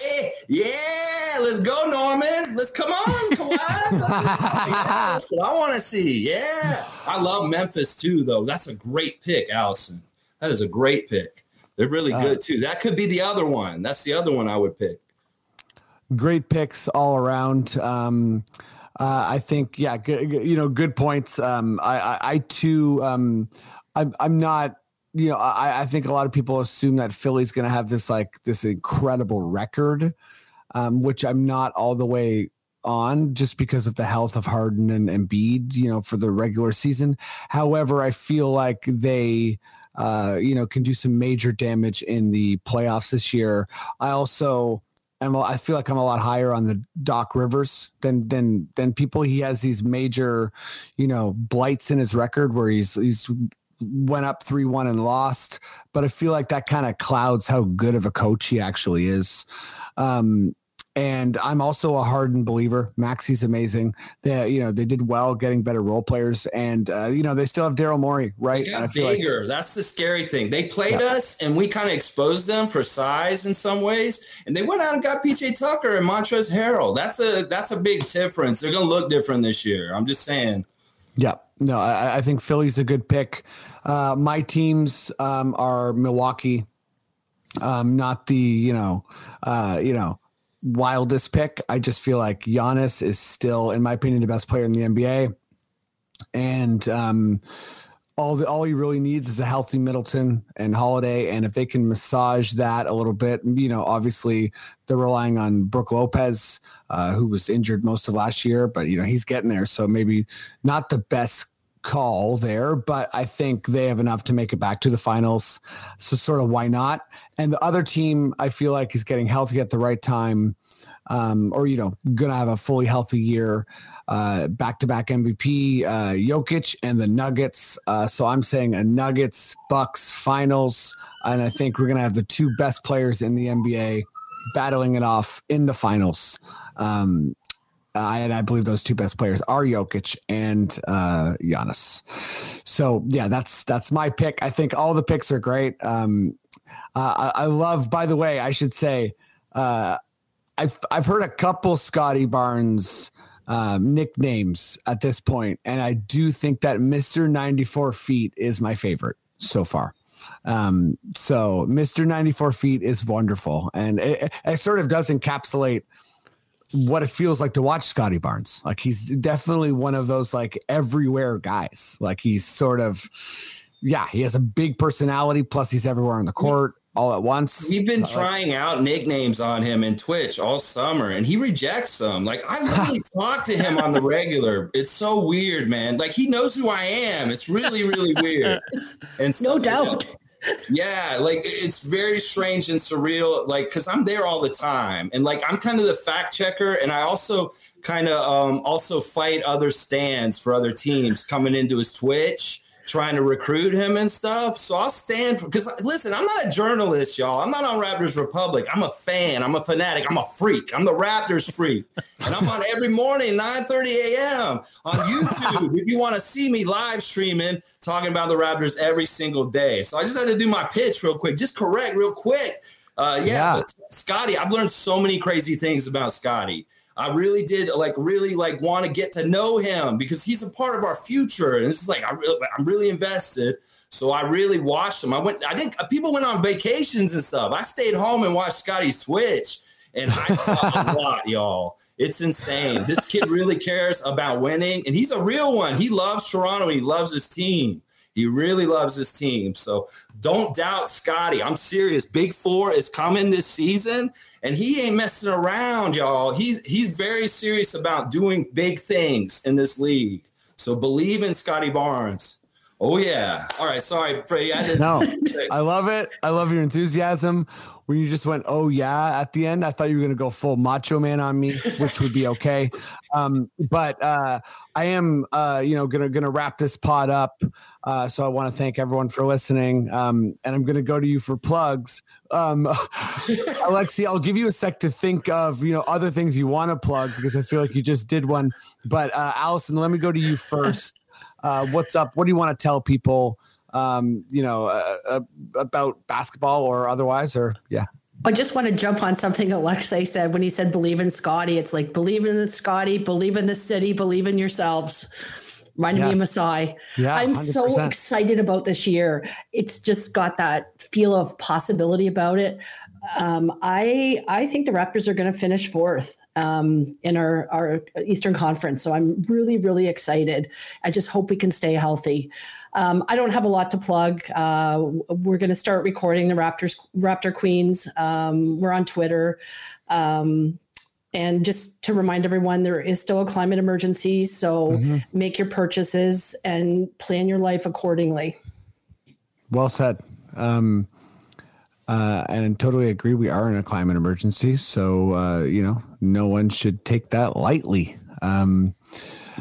Yeah, let's go, Norman. Let's come on, Kawhi. yeah, that's what I want to see. Yeah, I love Memphis too, though. That's a great pick, Allison. That is a great pick. They're really Uh, good too. That could be the other one. That's the other one I would pick. great picks all around. Um, uh, I think, yeah, good, you know, good points. Um, I, I, I too, um, I'm, I'm not, you know, I, I think a lot of people assume that Philly's going to have this like this incredible record, um, which I'm not all the way on just because of the health of Harden and Embiid, you know, for the regular season. However, I feel like they, uh, you know, can do some major damage in the playoffs this year. I also, I'm, a- I feel like I'm a lot higher on the Doc Rivers than than than people. He has these major, you know, blights in his record where he's he's went up three one and lost. But I feel like that kind of clouds how good of a coach he actually is. Um, and I'm also a hardened believer. Maxey's amazing. They, you know, they did well getting better role players, and uh, you know, they still have Daryl Morey, right? They And I got feel like. That's the scary thing. They played Yeah. us, and we kind of exposed them for size in some ways. And they went out and got PJ Tucker and Montrezl Harrell. That's a that's a big difference. They're gonna look different this year. I'm just saying. Yeah, no, I, I think Philly's a good pick. Uh, my teams um, are Milwaukee, um, not the you know, uh, you know, wildest pick. I just feel like Giannis is still, in my opinion, the best player in the NBA, and um, all the all he really needs is a healthy Middleton and Holiday, and if they can massage that a little bit, you know, obviously they're relying on Brook Lopez, uh, who was injured most of last year, but you know he's getting there, so maybe not the best call there, but I think they have enough to make it back to the finals. So sort of why not? And the other team I feel like is getting healthy at the right time, um, or you know, gonna have a fully healthy year. Uh, back-to-back MVP, uh, Jokic and the Nuggets. Uh, so I'm saying a Nuggets Bucks finals, and I think we're gonna have the two best players in the NBA battling it off in the finals. Um, I and I believe those two best players are Jokic and uh, Giannis. So yeah, that's that's my pick. I think all the picks are great. Um, uh, I, I love. By the way, I should say uh, I've I've heard a couple Scottie Barnes um, nicknames at this point, and I do think that Mister Ninety Four Feet is my favorite so far. Um, so Mister Ninety Four Feet is wonderful, and it, it sort of does encapsulate what it feels like to watch Scottie Barnes. Like he's definitely one of those like everywhere guys. Like he's sort of, yeah, he has a big personality. Plus, he's everywhere on the court all at once. We've been Uh, trying out nicknames on him in Twitch all summer, and he rejects them. Like I [LAUGHS] literally talk to him on the regular. It's so weird, man. Like he knows who I am. It's really, really weird. [LAUGHS] And No stuff like doubt. that. Yeah, like it's very strange and surreal. Like because I'm there all the time, and like I'm kind of the fact checker, and I also kind of um, also fight other stands for other teams coming into his Twitch, trying to recruit him and stuff. So I'll stand for because listen, I'm not a journalist, y'all. I'm not on Raptors Republic. I'm a fan. I'm a fanatic. I'm a freak. I'm the Raptors freak, and I'm on every morning 9:30 a.m. on YouTube. if you want to see me live streaming, talking about the Raptors every single day. So I just had to do my pitch real quick, just correct real quick. Uh, yeah, Yeah. Scottie, I've learned so many crazy things about Scottie. I really did like really like want to get to know him because he's a part of our future. And it's like I really, I'm really invested. So I really watched him. I went. I didn't. People went on vacations and stuff. I stayed home and watched Scottie's Twitch, and I saw a [LAUGHS] lot, y'all. It's insane. This kid really cares about winning, and he's a real one. He loves Toronto. He loves his team. He really loves his team. So don't doubt Scottie. I'm serious. Big Four is coming this season, and he ain't messing around, y'all. He's he's very serious about doing big things in this league. So believe in Scottie Barnes. Oh yeah. All right. Sorry, Freddie. I didn't. No, [LAUGHS] I love it. I love your enthusiasm. When you just went, oh yeah, at the end, I thought you were gonna go full macho man on me, which would be okay. [LAUGHS] Um, but uh, I am, uh, you know, gonna gonna wrap this pod up. Uh, so I want to thank everyone for listening, um, and I'm gonna go to you for plugs. Um, [LAUGHS] Alexi, I'll give you a sec to think of you know other things you want to plug because I feel like you just did one. But uh, Allison, let me go to you first. Uh, what's up? What do you want to tell people? Um, you know, uh, uh, about basketball or otherwise, or yeah. I just want to jump on something Alexei said when he said believe in Scottie. It's like believe in Scottie, believe in the city, believe in yourselves. Reminded me of Yes. Masai. Yeah, I'm so 100%. excited about this year. It's just got that feel of possibility about it. Um, I I think the Raptors are going to finish fourth um, in our our Eastern Conference. So I'm really really excited. I just hope we can stay healthy. Um, I don't have a lot to plug. Uh, we're going to start recording the Raptors Raptor Queens. Um, we're on Twitter. Um, and just to remind everyone, there is still a climate emergency. So Mm-hmm. make your purchases and plan your life accordingly. Well said. Um, uh, and totally agree. We are in a climate emergency, so uh, you know no one should take that lightly. Um, uh,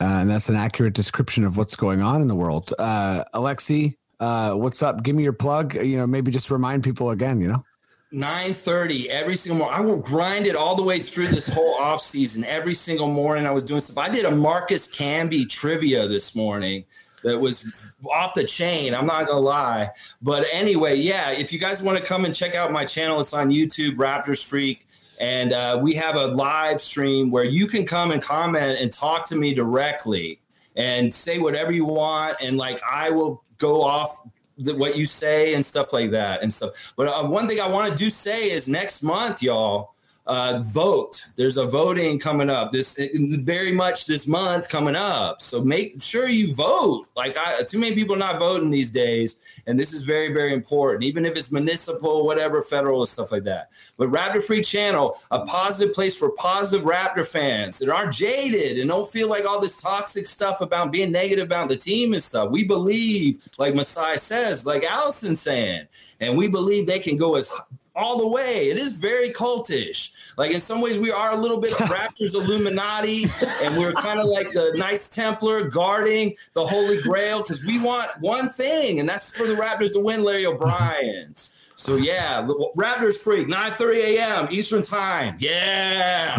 and that's an accurate description of what's going on in the world. Uh, Alexi, uh, what's up? Give me your plug. You know, maybe just remind people again. You know, 9:30 every single morning. I will grind it all the way through this whole off season. Every single morning I was doing stuff. I did a Marcus Camby trivia this morning that was off the chain. I'm not gonna lie. But anyway, yeah, if you guys want to come and check out my channel, it's on YouTube, Raptors Freak. And uh, we have a live stream where you can come and comment and talk to me directly and say whatever you want. And like I will go off the, what you say and stuff like that and stuff. But uh, one thing I want to do say is next month, y'all, uh, vote. There's a voting coming up this very much this month coming up. So make sure you vote. Like I, too many people not voting these days, and this is very very important. Even if it's municipal, whatever, federal stuff like that. But Raptor Free Channel, a positive place for positive Raptor fans that aren't jaded and don't feel like all this toxic stuff about being negative about the team and stuff. We believe, like Masai says, like Allison saying, and we believe they can go as all the way. It is very cultish. Like in some ways, we are a little bit [LAUGHS] of Raptors Illuminati, and we're kind of like the Knights Templar guarding the Holy Grail because we want one thing, and that's for the Raptors to win Larry O'Brien's. So yeah, Raptors Freak, 9:30 a.m. Eastern Time. Yeah.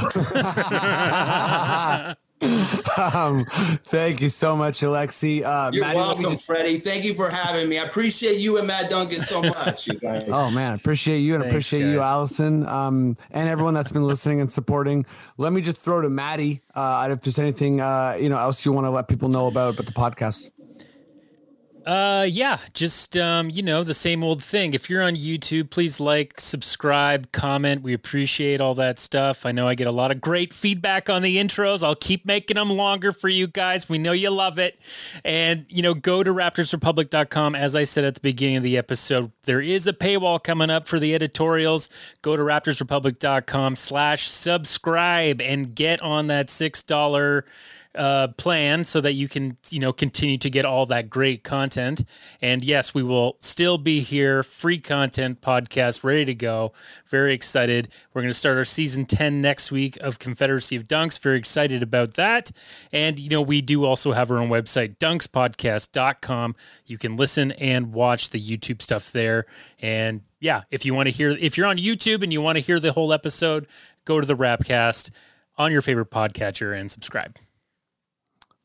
[LAUGHS] [LAUGHS] um, thank you so much, Alexi. Uh, You're Maddie, welcome, just- Freddie. Thank you for having me. I appreciate you and Matt Duncan so much. You guys. [LAUGHS] Oh man, appreciate you and Thanks, appreciate you. Allison, um, and everyone that's been listening and supporting. Let me just throw to Maddie uh, if there's anything uh, you know else you want to let people know about about the podcast. Uh, yeah, just um, you know, the same old thing. If you're on YouTube, please like, subscribe, comment. We appreciate all that stuff. I know I get a lot of great feedback on the intros. I'll keep making them longer for you guys. We know you love it. And you know, go to raptorsrepublic.com. As I said at the beginning of the episode, there is a paywall coming up for the editorials. Go to raptorsrepublic.com slash subscribe and get on that six dollar uh, plan so that you can you know continue to get all that great content. And yes we will still be here. Free content podcast ready to go. Very excited. We're going to start our season 10 next week of confederacy of dunks. Very excited about that. And you know we do also have our own website dunkspodcast.com you can listen and watch the youtube stuff there. And yeah if you want to hear if you're on youtube and you want to hear the whole episode go to the rapcast on your favorite podcatcher and subscribe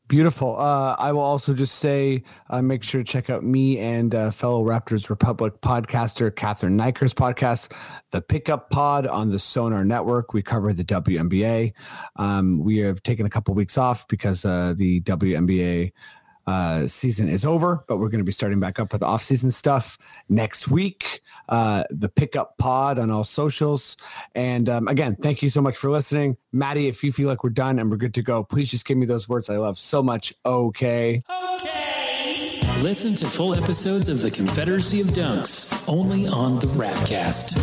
Beautiful. Uh, I will also just say, uh, make sure to check out me and uh, fellow Raptors Republic podcaster Catherine Nyker's podcast, The Pickup Pod on the Sonar Network. We cover the WNBA. Um, we have taken a couple weeks off because uh, the WNBA uh, season is over, but we're going to be starting back up with off-season stuff next week. Uh, the pickup pod on all socials. And um, again, thank you so much for listening, Maddie. If you feel like we're done and we're good to go, please just give me those words I love so much. Okay. Okay. Listen to full episodes of the Confederacy of Dunks only on the Rapcast.